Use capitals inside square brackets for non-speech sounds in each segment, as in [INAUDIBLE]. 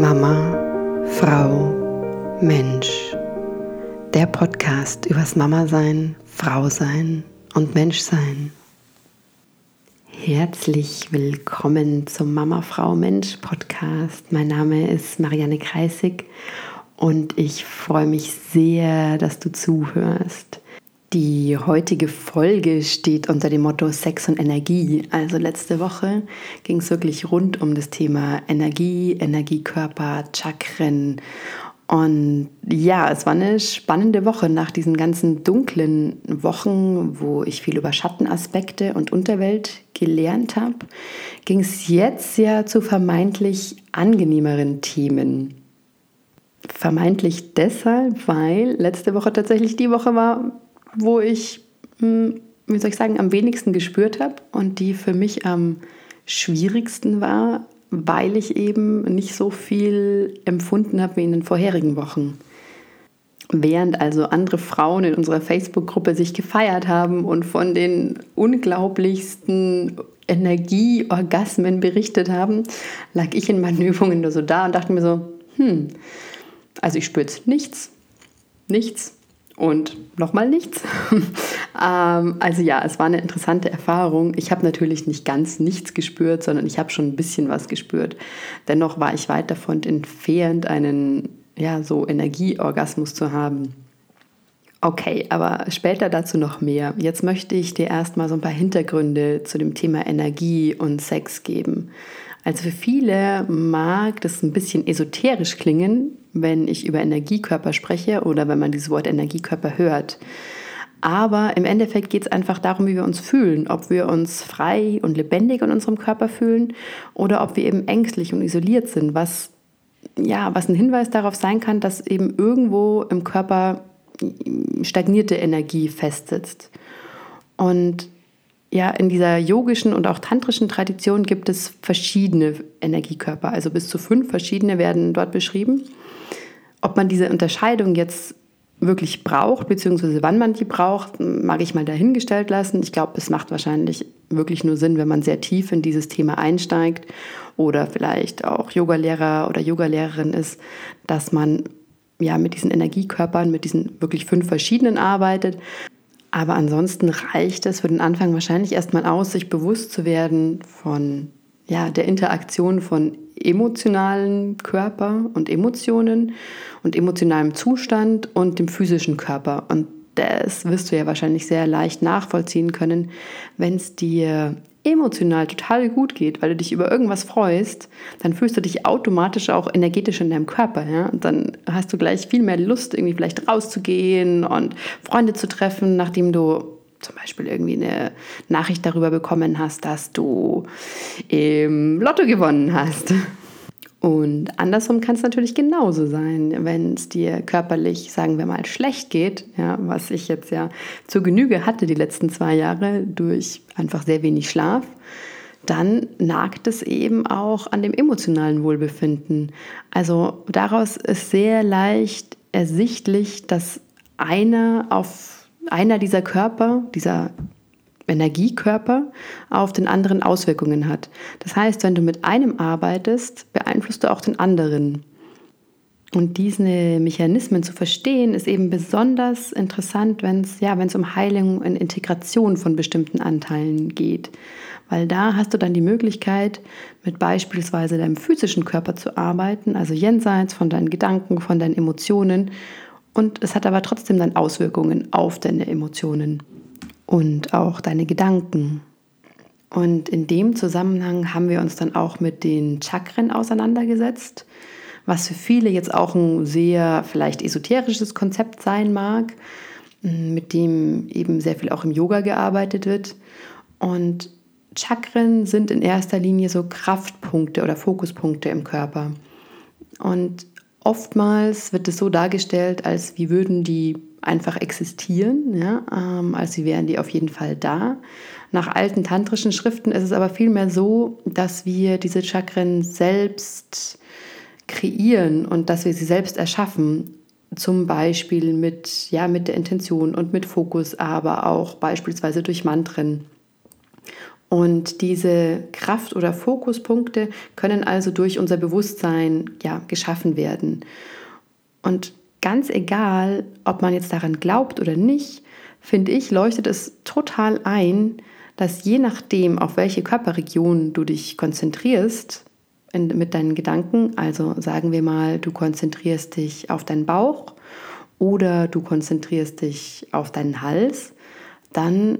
Mama, Frau, Mensch. Der Podcast übers Mama sein, Frau sein und Mensch sein. Herzlich willkommen zum Mama, Frau, Mensch Podcast. Mein Name ist Marianne Kreisig und ich freue mich sehr, dass du zuhörst. Die heutige Folge steht unter dem Motto Sex und Energie. Also letzte Woche ging es wirklich rund um das Thema Energie, Energiekörper, Chakren. Und ja, es war eine spannende Woche nach diesen ganzen dunklen Wochen, wo ich viel über Schattenaspekte und Unterwelt gelernt habe, ging es jetzt ja zu vermeintlich angenehmeren Themen. Vermeintlich deshalb, weil letzte Woche tatsächlich die Woche war, wo ich, hm, wie soll ich sagen, am wenigsten gespürt habe und die für mich am schwierigsten war, weil ich eben nicht so viel empfunden habe wie in den vorherigen Wochen. Während also andere Frauen in unserer Facebook-Gruppe sich gefeiert haben und von den unglaublichsten Energieorgasmen berichtet haben, lag ich in meinen [LAUGHS] Übungen nur so da und dachte mir so, hm, also ich spüre jetzt nichts, nichts, und nochmal nichts. [LAUGHS] ähm, also ja, es war eine interessante Erfahrung. Ich habe natürlich nicht ganz nichts gespürt, sondern ich habe schon ein bisschen was gespürt. Dennoch war ich weit davon entfernt, einen ja, so Energieorgasmus zu haben. Okay, aber später dazu noch mehr. Jetzt möchte ich dir erstmal so ein paar Hintergründe zu dem Thema Energie und Sex geben. Also für viele mag das ein bisschen esoterisch klingen, wenn ich über Energiekörper spreche oder wenn man dieses Wort Energiekörper hört. Aber im Endeffekt geht es einfach darum, wie wir uns fühlen, ob wir uns frei und lebendig in unserem Körper fühlen oder ob wir eben ängstlich und isoliert sind, was ja, was ein Hinweis darauf sein kann, dass eben irgendwo im Körper stagnierte Energie festsitzt. Und ja, in dieser yogischen und auch tantrischen Tradition gibt es verschiedene Energiekörper, also bis zu fünf verschiedene werden dort beschrieben. Ob man diese Unterscheidung jetzt wirklich braucht, beziehungsweise wann man die braucht, mag ich mal dahingestellt lassen. Ich glaube, es macht wahrscheinlich wirklich nur Sinn, wenn man sehr tief in dieses Thema einsteigt oder vielleicht auch Yogalehrer oder Yogalehrerin ist, dass man ja mit diesen Energiekörpern, mit diesen wirklich fünf verschiedenen arbeitet. Aber ansonsten reicht es für den Anfang wahrscheinlich erstmal aus, sich bewusst zu werden von ja, der Interaktion von emotionalen Körper und Emotionen und emotionalem Zustand und dem physischen Körper. Und das wirst du ja wahrscheinlich sehr leicht nachvollziehen können, wenn es dir emotional total gut geht, weil du dich über irgendwas freust, dann fühlst du dich automatisch auch energetisch in deinem Körper. Ja? Und dann hast du gleich viel mehr Lust, irgendwie vielleicht rauszugehen und Freunde zu treffen, nachdem du zum Beispiel irgendwie eine Nachricht darüber bekommen hast, dass du im Lotto gewonnen hast. Und andersrum kann es natürlich genauso sein, wenn es dir körperlich, sagen wir mal, schlecht geht, ja, was ich jetzt ja zur Genüge hatte die letzten zwei Jahre durch einfach sehr wenig Schlaf, dann nagt es eben auch an dem emotionalen Wohlbefinden. Also daraus ist sehr leicht ersichtlich, dass einer auf einer dieser Körper, dieser Energiekörper auf den anderen Auswirkungen hat. Das heißt, wenn du mit einem arbeitest, beeinflusst du auch den anderen. Und diese Mechanismen zu verstehen, ist eben besonders interessant, wenn es ja, um Heilung und Integration von bestimmten Anteilen geht. Weil da hast du dann die Möglichkeit, mit beispielsweise deinem physischen Körper zu arbeiten, also jenseits von deinen Gedanken, von deinen Emotionen. Und es hat aber trotzdem dann Auswirkungen auf deine Emotionen und auch deine Gedanken. Und in dem Zusammenhang haben wir uns dann auch mit den Chakren auseinandergesetzt, was für viele jetzt auch ein sehr vielleicht esoterisches Konzept sein mag, mit dem eben sehr viel auch im Yoga gearbeitet wird. Und Chakren sind in erster Linie so Kraftpunkte oder Fokuspunkte im Körper. Und oftmals wird es so dargestellt, als wie würden die einfach existieren, ja, ähm, als sie wären die auf jeden Fall da. Nach alten tantrischen Schriften ist es aber vielmehr so, dass wir diese Chakren selbst kreieren und dass wir sie selbst erschaffen. Zum Beispiel mit, ja, mit der Intention und mit Fokus, aber auch beispielsweise durch Mantren. Und diese Kraft- oder Fokuspunkte können also durch unser Bewusstsein ja, geschaffen werden. Und ganz egal, ob man jetzt daran glaubt oder nicht, finde ich, leuchtet es total ein, dass je nachdem, auf welche Körperregion du dich konzentrierst in, mit deinen Gedanken, also sagen wir mal, du konzentrierst dich auf deinen Bauch oder du konzentrierst dich auf deinen Hals, dann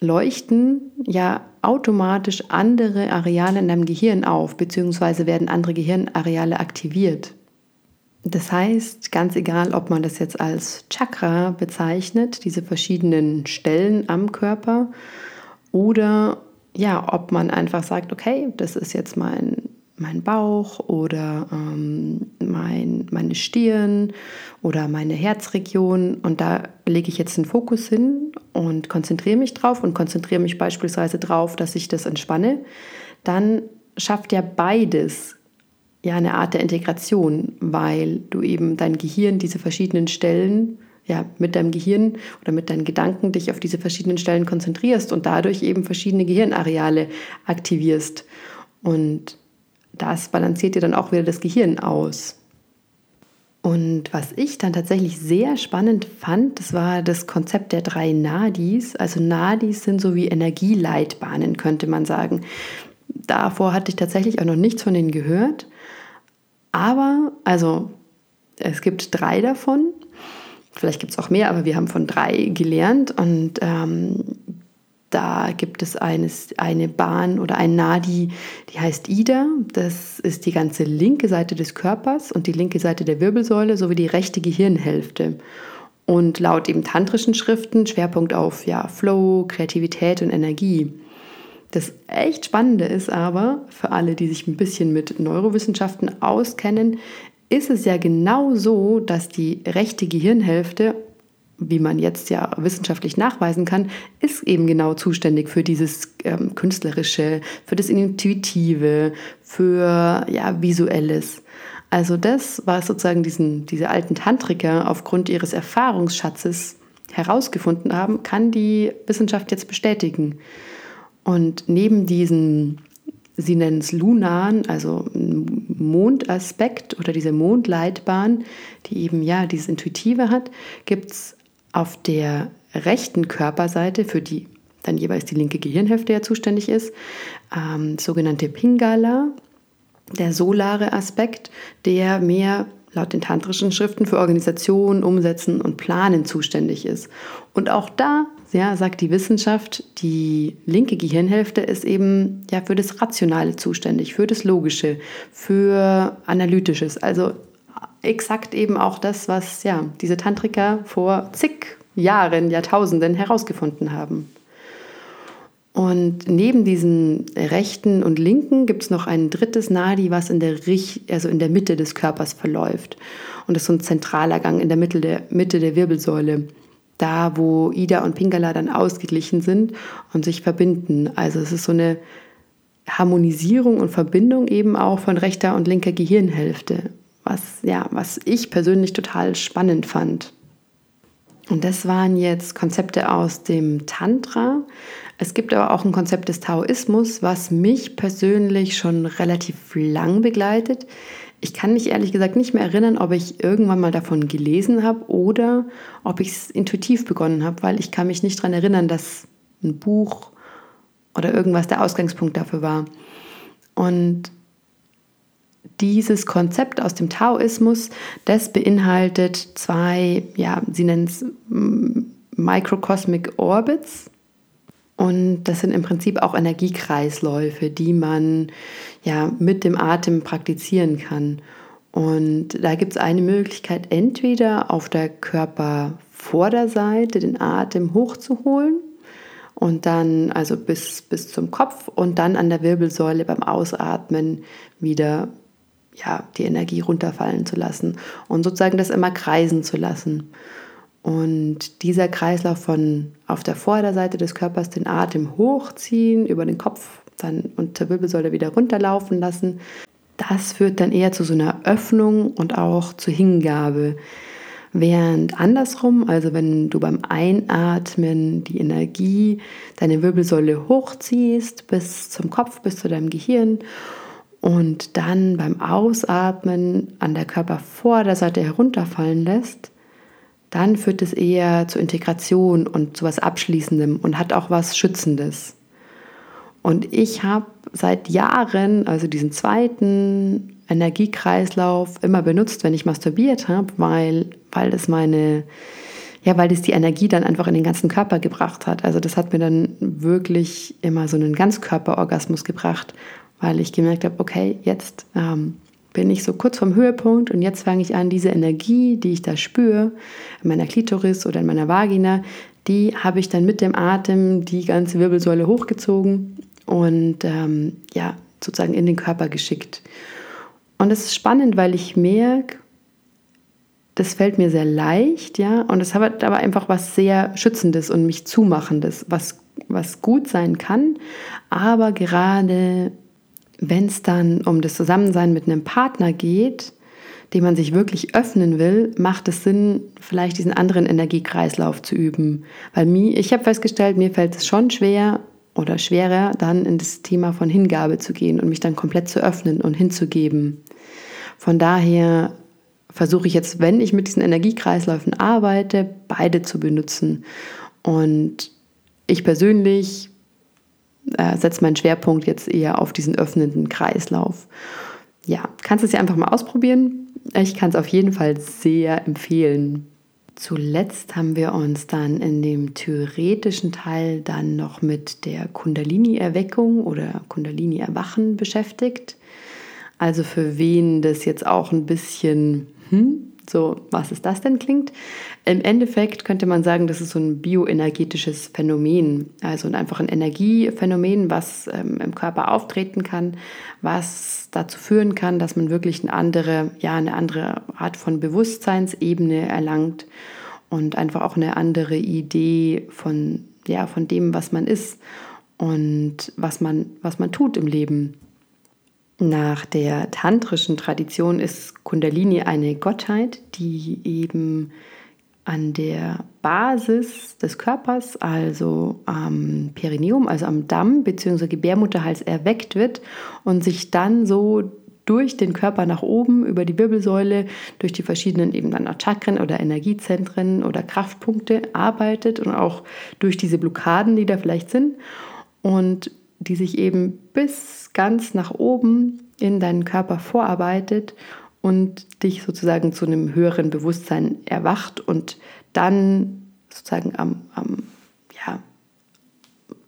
leuchten ja automatisch andere Areale in deinem Gehirn auf, beziehungsweise werden andere Gehirnareale aktiviert. Das heißt, ganz egal, ob man das jetzt als Chakra bezeichnet, diese verschiedenen Stellen am Körper, oder ja, ob man einfach sagt, okay, das ist jetzt mein, mein Bauch oder ähm, mein, meine Stirn oder meine Herzregion und da lege ich jetzt den Fokus hin und konzentriere mich drauf und konzentriere mich beispielsweise drauf, dass ich das entspanne, dann schafft ja beides ja eine Art der Integration, weil du eben dein Gehirn diese verschiedenen Stellen ja, mit deinem Gehirn oder mit deinen Gedanken dich auf diese verschiedenen Stellen konzentrierst und dadurch eben verschiedene Gehirnareale aktivierst. Und das balanciert dir dann auch wieder das Gehirn aus. Und was ich dann tatsächlich sehr spannend fand, das war das Konzept der drei Nadis. Also Nadis sind so wie Energieleitbahnen, könnte man sagen. Davor hatte ich tatsächlich auch noch nichts von denen gehört. Aber, also es gibt drei davon Vielleicht gibt es auch mehr, aber wir haben von drei gelernt und ähm, da gibt es eines, eine Bahn oder ein Nadi, die heißt Ida. Das ist die ganze linke Seite des Körpers und die linke Seite der Wirbelsäule sowie die rechte Gehirnhälfte. Und laut eben tantrischen Schriften Schwerpunkt auf ja, Flow, Kreativität und Energie. Das echt Spannende ist aber, für alle, die sich ein bisschen mit Neurowissenschaften auskennen, ist es ja genau so, dass die rechte Gehirnhälfte, wie man jetzt ja wissenschaftlich nachweisen kann, ist eben genau zuständig für dieses ähm, Künstlerische, für das Intuitive, für ja, Visuelles. Also das, was sozusagen diesen, diese alten Tantriker aufgrund ihres Erfahrungsschatzes herausgefunden haben, kann die Wissenschaft jetzt bestätigen. Und neben diesen Sie nennen es Lunan, also Mondaspekt oder diese Mondleitbahn, die eben ja dieses Intuitive hat, gibt es auf der rechten Körperseite, für die dann jeweils die linke Gehirnhälfte ja zuständig ist, ähm, sogenannte Pingala, der solare Aspekt, der mehr laut den tantrischen Schriften für Organisation, Umsetzen und Planen zuständig ist. Und auch da ja, sagt die Wissenschaft, die linke Gehirnhälfte ist eben ja für das Rationale zuständig, für das Logische, für Analytisches. Also exakt eben auch das, was ja diese Tantriker vor zig Jahren, Jahrtausenden herausgefunden haben. Und neben diesen rechten und linken gibt es noch ein drittes Nadi, was in der, also in der Mitte des Körpers verläuft. Und das ist so ein zentraler Gang in der Mitte der, Mitte der Wirbelsäule da, wo Ida und Pingala dann ausgeglichen sind und sich verbinden. Also es ist so eine Harmonisierung und Verbindung eben auch von rechter und linker Gehirnhälfte, was, ja, was ich persönlich total spannend fand. Und das waren jetzt Konzepte aus dem Tantra. Es gibt aber auch ein Konzept des Taoismus, was mich persönlich schon relativ lang begleitet. Ich kann mich ehrlich gesagt nicht mehr erinnern, ob ich irgendwann mal davon gelesen habe oder ob ich es intuitiv begonnen habe, weil ich kann mich nicht daran erinnern, dass ein Buch oder irgendwas der Ausgangspunkt dafür war. Und dieses Konzept aus dem Taoismus, das beinhaltet zwei, ja, sie nennen es Microcosmic Orbits. Und das sind im Prinzip auch Energiekreisläufe, die man ja mit dem Atem praktizieren kann. Und da gibt es eine Möglichkeit, entweder auf der Körpervorderseite den Atem hochzuholen und dann also bis, bis zum Kopf und dann an der Wirbelsäule beim Ausatmen wieder ja, die Energie runterfallen zu lassen und sozusagen das immer kreisen zu lassen. Und dieser Kreislauf von auf der Vorderseite des Körpers den Atem hochziehen, über den Kopf dann unter Wirbelsäule wieder runterlaufen lassen, das führt dann eher zu so einer Öffnung und auch zur Hingabe. Während andersrum, also wenn du beim Einatmen die Energie, deine Wirbelsäule hochziehst bis zum Kopf, bis zu deinem Gehirn und dann beim Ausatmen an der Körpervorderseite herunterfallen lässt, dann führt es eher zur Integration und zu was Abschließendem und hat auch was Schützendes. Und ich habe seit Jahren, also diesen zweiten Energiekreislauf, immer benutzt, wenn ich masturbiert habe, weil, weil das meine, ja, weil das die Energie dann einfach in den ganzen Körper gebracht hat. Also das hat mir dann wirklich immer so einen Ganzkörperorgasmus gebracht, weil ich gemerkt habe, okay, jetzt ähm, bin ich so kurz vom Höhepunkt und jetzt fange ich an, diese Energie, die ich da spüre, in meiner Klitoris oder in meiner Vagina, die habe ich dann mit dem Atem die ganze Wirbelsäule hochgezogen und ähm, ja, sozusagen in den Körper geschickt. Und es ist spannend, weil ich merke, das fällt mir sehr leicht, ja, und es hat aber einfach was sehr Schützendes und mich Zumachendes, was, was gut sein kann, aber gerade wenn es dann um das Zusammensein mit einem Partner geht, dem man sich wirklich öffnen will, macht es Sinn, vielleicht diesen anderen Energiekreislauf zu üben. Weil mir, ich habe festgestellt, mir fällt es schon schwer oder schwerer, dann in das Thema von Hingabe zu gehen und mich dann komplett zu öffnen und hinzugeben. Von daher versuche ich jetzt, wenn ich mit diesen Energiekreisläufen arbeite, beide zu benutzen. Und ich persönlich äh, setze meinen Schwerpunkt jetzt eher auf diesen öffnenden Kreislauf. Ja, kannst du es ja einfach mal ausprobieren. Ich kann es auf jeden Fall sehr empfehlen. Zuletzt haben wir uns dann in dem theoretischen Teil dann noch mit der Kundalini-Erweckung oder Kundalini-Erwachen beschäftigt. Also für wen das jetzt auch ein bisschen hm, so, was ist das denn klingt. Im Endeffekt könnte man sagen, das ist so ein bioenergetisches Phänomen, also einfach ein Energiephänomen, was ähm, im Körper auftreten kann, was dazu führen kann, dass man wirklich eine andere, ja, eine andere Art von Bewusstseinsebene erlangt und einfach auch eine andere Idee von, ja, von dem, was man ist und was man, was man tut im Leben. Nach der tantrischen Tradition ist Kundalini eine Gottheit, die eben an der Basis des Körpers, also am Perineum, also am Damm bzw. Gebärmutterhals erweckt wird und sich dann so durch den Körper nach oben, über die Wirbelsäule, durch die verschiedenen eben dann auch Chakren oder Energiezentren oder Kraftpunkte arbeitet und auch durch diese Blockaden, die da vielleicht sind und die sich eben bis ganz nach oben in deinen Körper vorarbeitet und dich sozusagen zu einem höheren Bewusstsein erwacht und dann sozusagen am, am ja,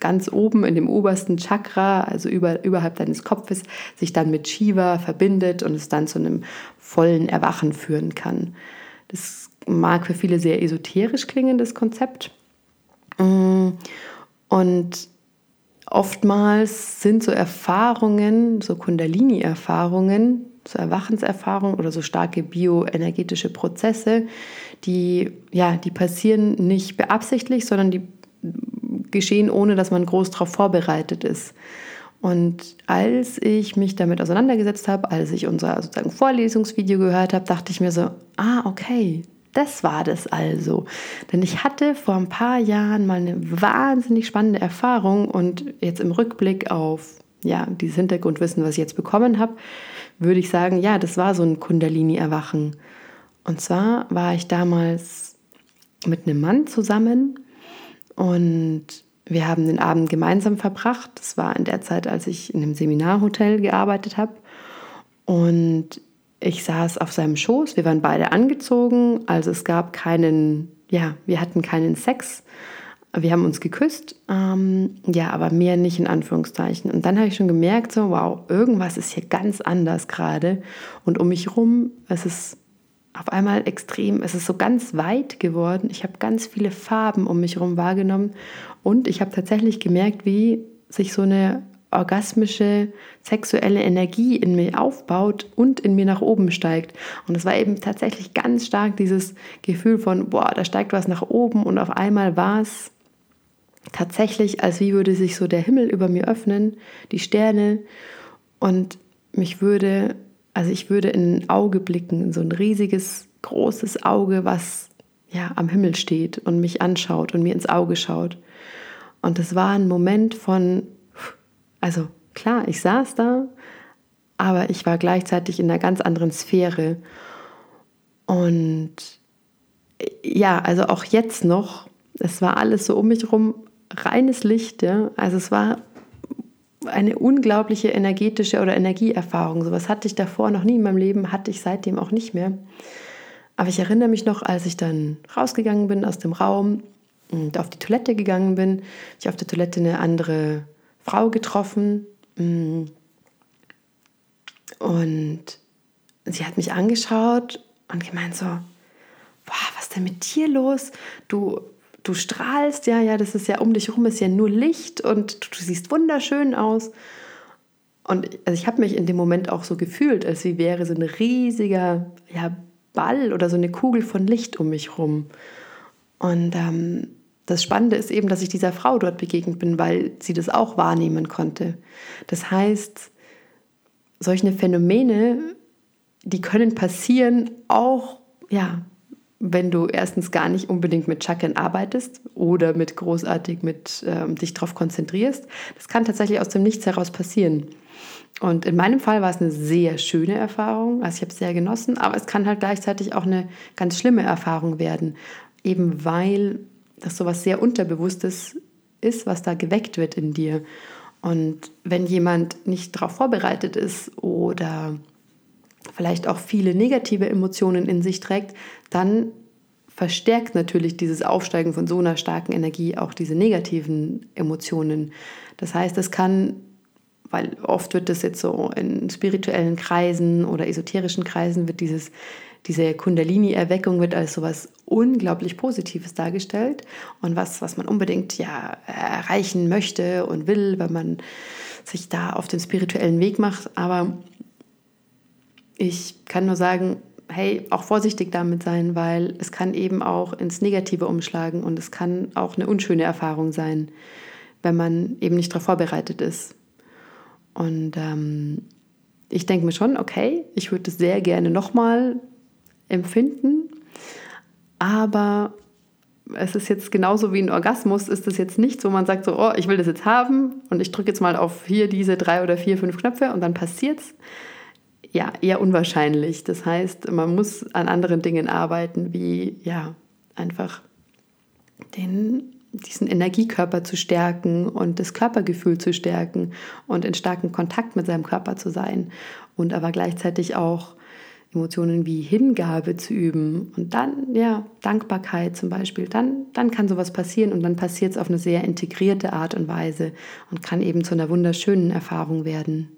ganz oben in dem obersten Chakra, also über, überhalb deines Kopfes, sich dann mit Shiva verbindet und es dann zu einem vollen Erwachen führen kann. Das mag für viele sehr esoterisch klingen, das Konzept. Mm, und oftmals sind so Erfahrungen, so Kundalini-Erfahrungen, so Erwachenserfahrungen oder so starke bioenergetische Prozesse, die, ja, die passieren nicht beabsichtlich, sondern die geschehen, ohne dass man groß darauf vorbereitet ist. Und als ich mich damit auseinandergesetzt habe, als ich unser sozusagen Vorlesungsvideo gehört habe, dachte ich mir so, ah, okay, das war das also. Denn ich hatte vor ein paar Jahren mal eine wahnsinnig spannende Erfahrung und jetzt im Rückblick auf ja, dieses Hintergrundwissen, was ich jetzt bekommen habe, würde ich sagen, ja, das war so ein Kundalini-Erwachen. Und zwar war ich damals mit einem Mann zusammen und wir haben den Abend gemeinsam verbracht. Das war in der Zeit, als ich in einem Seminarhotel gearbeitet habe. Und ich saß auf seinem Schoß, wir waren beide angezogen, also es gab keinen, ja, wir hatten keinen Sex. Wir haben uns geküsst, ähm, ja, aber mehr nicht in Anführungszeichen. Und dann habe ich schon gemerkt, so, wow, irgendwas ist hier ganz anders gerade. Und um mich herum, es ist auf einmal extrem, es ist so ganz weit geworden. Ich habe ganz viele Farben um mich herum wahrgenommen. Und ich habe tatsächlich gemerkt, wie sich so eine orgasmische sexuelle Energie in mir aufbaut und in mir nach oben steigt. Und es war eben tatsächlich ganz stark dieses Gefühl von, boah, da steigt was nach oben und auf einmal war es tatsächlich, als wie würde sich so der Himmel über mir öffnen, die Sterne und mich würde, also ich würde in ein Auge blicken, in so ein riesiges, großes Auge, was ja am Himmel steht und mich anschaut und mir ins Auge schaut. Und es war ein Moment von, also klar, ich saß da, aber ich war gleichzeitig in einer ganz anderen Sphäre. Und ja, also auch jetzt noch, es war alles so um mich herum reines Licht. Ja? Also es war eine unglaubliche energetische oder Energieerfahrung. Sowas hatte ich davor noch nie in meinem Leben, hatte ich seitdem auch nicht mehr. Aber ich erinnere mich noch, als ich dann rausgegangen bin aus dem Raum und auf die Toilette gegangen bin, ich auf der Toilette eine andere Frau getroffen mm. und sie hat mich angeschaut und gemeint so, boah, was ist denn mit dir los? Du, du strahlst, ja, ja, das ist ja um dich herum, ist ja nur Licht und du, du siehst wunderschön aus. Und also ich habe mich in dem Moment auch so gefühlt, als wie wäre so ein riesiger ja, Ball oder so eine Kugel von Licht um mich rum. Und ähm, das Spannende ist eben, dass ich dieser Frau dort begegnet bin, weil sie das auch wahrnehmen konnte. Das heißt, solche Phänomene, die können passieren, auch ja, wenn du erstens gar nicht unbedingt mit Chakren arbeitest oder mit großartig mit ähm, dich darauf konzentrierst. Das kann tatsächlich aus dem Nichts heraus passieren. Und in meinem Fall war es eine sehr schöne Erfahrung, also ich habe es sehr genossen, aber es kann halt gleichzeitig auch eine ganz schlimme Erfahrung werden, eben weil das so was sehr Unterbewusstes ist, was da geweckt wird in dir. Und wenn jemand nicht darauf vorbereitet ist oder vielleicht auch viele negative Emotionen in sich trägt, dann verstärkt natürlich dieses Aufsteigen von so einer starken Energie auch diese negativen Emotionen. Das heißt, es kann, weil oft wird das jetzt so in spirituellen Kreisen oder esoterischen Kreisen wird dieses diese Kundalini-Erweckung wird als so etwas unglaublich Positives dargestellt und was, was man unbedingt ja erreichen möchte und will, wenn man sich da auf den spirituellen Weg macht. Aber ich kann nur sagen, hey, auch vorsichtig damit sein, weil es kann eben auch ins Negative umschlagen und es kann auch eine unschöne Erfahrung sein, wenn man eben nicht darauf vorbereitet ist. Und ähm, ich denke mir schon, okay, ich würde es sehr gerne nochmal empfinden, aber es ist jetzt genauso wie ein Orgasmus, ist es jetzt nicht so, man sagt so, oh, ich will das jetzt haben und ich drücke jetzt mal auf hier diese drei oder vier, fünf Knöpfe und dann passiert's ja, eher unwahrscheinlich. Das heißt, man muss an anderen Dingen arbeiten, wie ja, einfach den, diesen Energiekörper zu stärken und das Körpergefühl zu stärken und in starkem Kontakt mit seinem Körper zu sein und aber gleichzeitig auch Emotionen wie Hingabe zu üben und dann, ja, Dankbarkeit zum Beispiel, dann, dann kann sowas passieren und dann passiert es auf eine sehr integrierte Art und Weise und kann eben zu einer wunderschönen Erfahrung werden.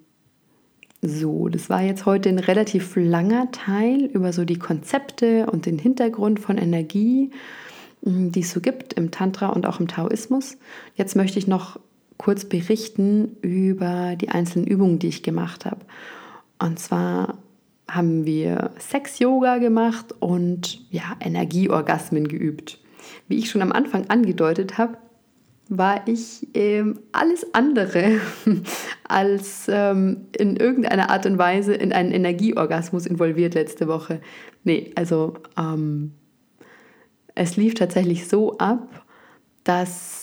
So, das war jetzt heute ein relativ langer Teil über so die Konzepte und den Hintergrund von Energie, hm, die es so gibt im Tantra und auch im Taoismus. Jetzt möchte ich noch kurz berichten über die einzelnen Übungen, die ich gemacht habe. Und zwar haben wir Sex-Yoga gemacht und ja, Energieorgasmen geübt. Wie ich schon am Anfang angedeutet habe, war ich ähm, alles andere [LAUGHS] als ähm, in irgendeiner Art und Weise in einen Energieorgasmus involviert letzte Woche. Nee, also ähm, es lief tatsächlich so ab, dass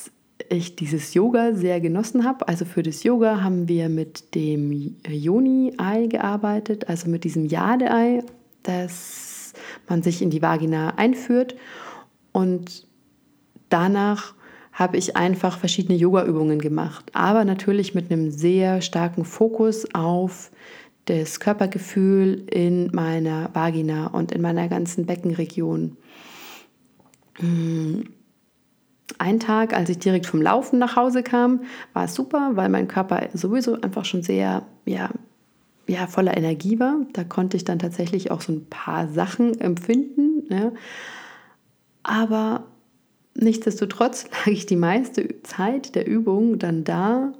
ich dieses Yoga sehr genossen habe. Also für das Yoga haben wir mit dem Yoni-Ei gearbeitet, also mit diesem Jade-Ei, das man sich in die Vagina einführt und danach habe ich einfach verschiedene Yoga-Übungen gemacht, aber natürlich mit einem sehr starken Fokus auf das Körpergefühl in meiner Vagina und in meiner ganzen Beckenregion. Hm. Ein Tag, als ich direkt vom Laufen nach Hause kam, war es super, weil mein Körper sowieso einfach schon sehr ja, ja, voller Energie war. Da konnte ich dann tatsächlich auch so ein paar Sachen empfinden. Ja. Aber Nichtsdestotrotz [LAUGHS] lag ich die meiste Zeit der Übung dann da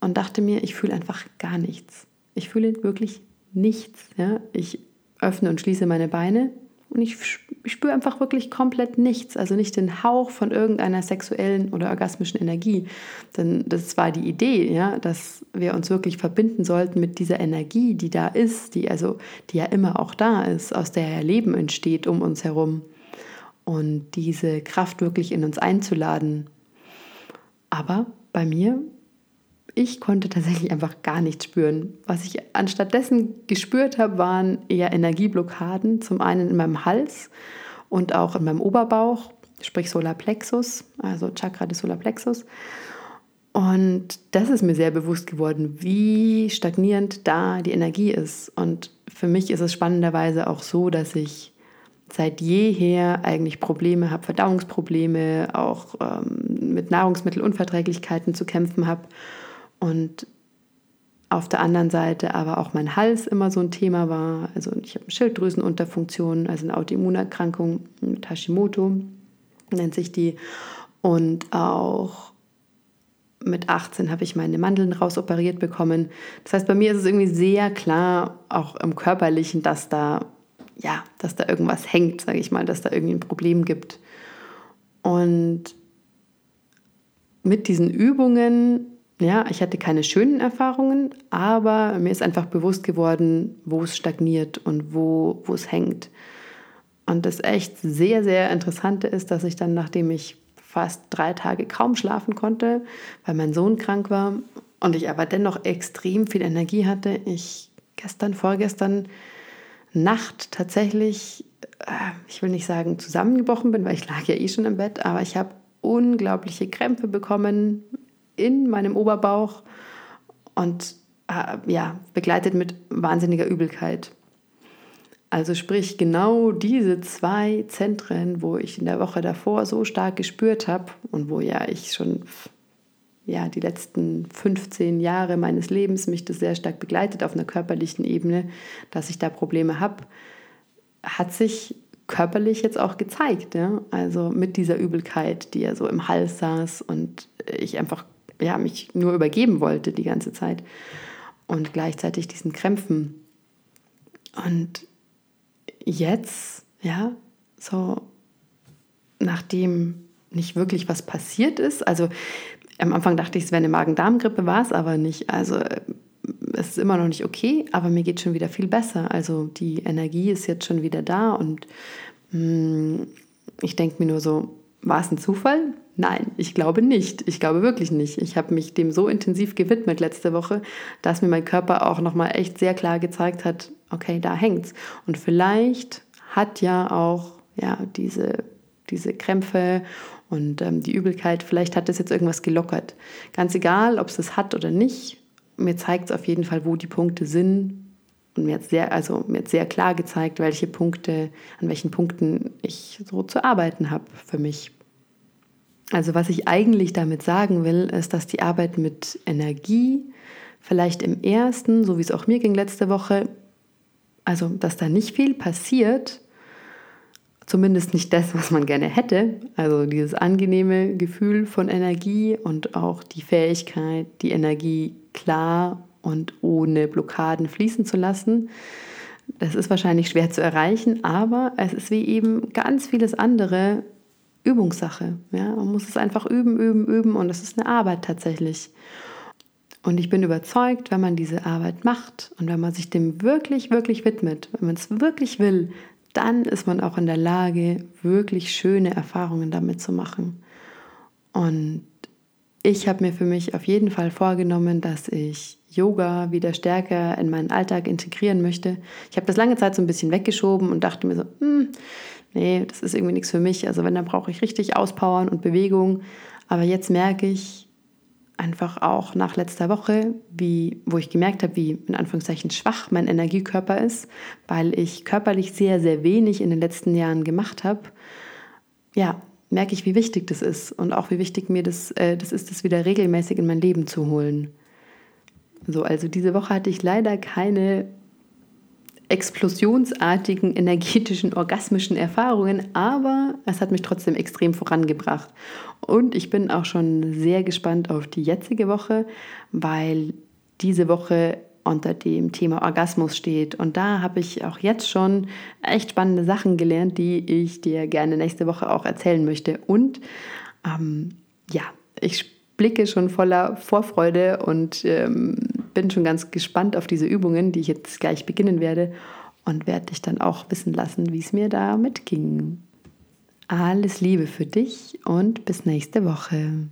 und dachte mir, ich fühle einfach gar nichts. Ich fühle wirklich nichts. Ja? Ich öffne und schließe meine Beine und ich, spüre einfach wirklich komplett nichts, also nicht den Hauch von irgendeiner sexuellen oder orgasmischen Energie. Denn das war die Idee, ja, dass wir uns wirklich verbinden sollten mit dieser Energie, die da ist, die also die ja immer auch da ist, aus der ja Leben entsteht um uns herum und diese Kraft wirklich in uns einzuladen. Aber bei mir ich konnte tatsächlich einfach gar nichts spüren. Was ich anstattdessen gespürt habe, waren eher Energieblockaden. Zum einen in meinem Hals und auch in meinem Oberbauch, sprich Solarplexus, also Chakra des Solarplexus. Und das ist mir sehr bewusst geworden, wie stagnierend da die Energie ist. Und für mich ist es spannenderweise auch so, dass ich seit jeher eigentlich Probleme habe, Verdauungsprobleme, auch ähm, mit Nahrungsmittelunverträglichkeiten zu kämpfen habe und auf der anderen Seite aber auch mein Hals immer so ein Thema war. Also ich habe eine Schilddrüsenunterfunktion, also eine Autoimmunerkrankung, Hashimoto nennt sich die. Und auch mit 18 habe ich meine Mandeln rausoperiert bekommen. Das heißt, bei mir ist es irgendwie sehr klar, auch im Körperlichen, dass da, ja, dass da irgendwas hängt, sage ich mal, dass da irgendwie ein Problem gibt. Und mit diesen Übungen ja, ich hatte keine schönen Erfahrungen, aber mir ist einfach bewusst geworden, wo es stagniert und wo, wo es hängt. Und das echt sehr, sehr Interessante ist, dass ich dann, nachdem ich fast drei Tage kaum schlafen konnte, weil mein Sohn krank war und ich aber dennoch extrem viel Energie hatte, ich gestern, vorgestern Nacht tatsächlich, äh, ich will nicht sagen zusammengebrochen bin, weil ich lag ja eh schon im Bett, aber ich habe unglaubliche Krämpfe bekommen, in meinem Oberbauch und äh, ja, begleitet mit wahnsinniger Übelkeit. Also sprich genau diese zwei Zentren, wo ich in der Woche davor so stark gespürt habe und wo ja ich schon ja, die letzten 15 Jahre meines Lebens mich das sehr stark begleitet auf einer körperlichen Ebene, dass ich da Probleme habe, hat sich körperlich jetzt auch gezeigt. Ja? Also mit dieser Übelkeit, die ja so im Hals saß und ich einfach ja, mich nur übergeben wollte die ganze Zeit und gleichzeitig diesen Krämpfen. Und jetzt, ja, so nachdem nicht wirklich was passiert ist, also am Anfang dachte ich, es wäre eine Magen-Darm-Grippe, war es aber nicht. Also es ist immer noch nicht okay, aber mir geht schon wieder viel besser. Also die Energie ist jetzt schon wieder da und mh, hm, ich denke mir nur so, war es ein Zufall? Nein, ich glaube nicht. Ich glaube wirklich nicht. Ich habe mich dem so intensiv gewidmet letzte Woche, dass mir mein Körper auch nochmal echt sehr klar gezeigt hat, okay, da hängt's. Und vielleicht hat ja auch ja, diese, diese Krämpfe und ähm, die Übelkeit, vielleicht hat das jetzt irgendwas gelockert. Ganz egal, ob es das hat oder nicht, mir zeigt es auf jeden Fall, wo die Punkte sind. Und mir hat sehr, also mir hat sehr klar gezeigt, welche Punkte, an welchen Punkten ich so zu arbeiten habe für mich. Also was ich eigentlich damit sagen will, ist, dass die Arbeit mit Energie vielleicht im ersten, so wie es auch mir ging letzte Woche, also dass da nicht viel passiert, zumindest nicht das, was man gerne hätte, also dieses angenehme Gefühl von Energie und auch die Fähigkeit, die Energie klar und ohne Blockaden fließen zu lassen. Das ist wahrscheinlich schwer zu erreichen, aber es ist wie eben ganz vieles andere Übungssache. Ja? Man muss es einfach üben, üben, üben und es ist eine Arbeit tatsächlich. Und ich bin überzeugt, wenn man diese Arbeit macht und wenn man sich dem wirklich, wirklich widmet, wenn man es wirklich will, dann ist man auch in der Lage, wirklich schöne Erfahrungen damit zu machen. Und ich habe mir für mich auf jeden Fall vorgenommen, dass ich Yoga wieder stärker in meinen Alltag integrieren möchte. Ich habe das lange Zeit so ein bisschen weggeschoben und dachte mir so, hm, nee, das ist irgendwie nichts für mich. Also wenn, dann brauche ich richtig Auspowern und Bewegung. Aber jetzt merke ich einfach auch nach letzter Woche, wie, wo ich gemerkt habe, wie in Anführungszeichen schwach mein Energiekörper ist, weil ich körperlich sehr, sehr wenig in den letzten Jahren gemacht habe. Ja, merke ich, wie wichtig das ist und auch wie wichtig mir das, äh, das ist, das wieder regelmäßig in mein Leben zu holen. So, also diese Woche hatte ich leider keine explosionsartigen, energetischen, orgasmischen Erfahrungen, aber es hat mich trotzdem extrem vorangebracht. Und ich bin auch schon sehr gespannt auf die jetzige Woche, weil diese Woche unter dem Thema Orgasmus steht. Und da habe ich auch jetzt schon echt spannende Sachen gelernt, die ich dir gerne nächste Woche auch erzählen möchte. Und ähm, ja, ich blicke schon voller Vorfreude und ähm, bin schon ganz gespannt auf diese Übungen, die ich jetzt gleich beginnen werde und werde dich dann auch wissen lassen, wie es mir damit ging. Alles Liebe für dich und bis nächste Woche.